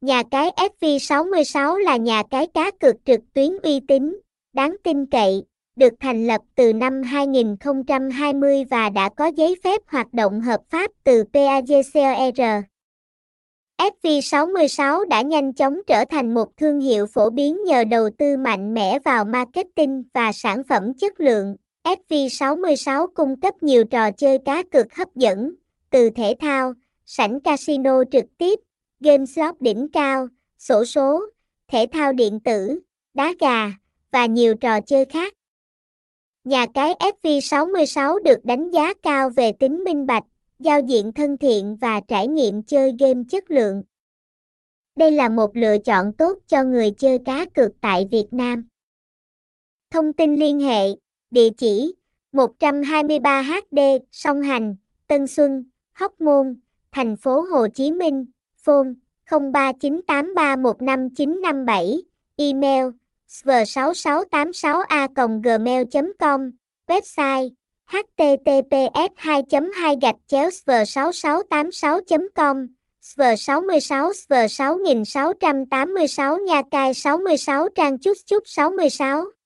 Nhà cái FV66 là nhà cái cá cược trực tuyến uy tín, đáng tin cậy, được thành lập từ năm 2020 và đã có giấy phép hoạt động hợp pháp từ PAGCOR. FV66 đã nhanh chóng trở thành một thương hiệu phổ biến nhờ đầu tư mạnh mẽ vào marketing và sản phẩm chất lượng. FV66 cung cấp nhiều trò chơi cá cược hấp dẫn, từ thể thao, sảnh casino trực tiếp, game slot đỉnh cao, sổ số, thể thao điện tử, đá gà và nhiều trò chơi khác. Nhà cái FV66 được đánh giá cao về tính minh bạch, giao diện thân thiện và trải nghiệm chơi game chất lượng. Đây là một lựa chọn tốt cho người chơi cá cược tại Việt Nam. Thông tin liên hệ, địa chỉ 123 HD Song Hành, Tân Xuân, Hóc Môn, thành phố Hồ Chí Minh, phone 0398315957, email sv6686a gmail.com, website https 2 2 gạch chéo sv 6686 com sv 66 sv 6686 nha cai 66 trang chút chút 66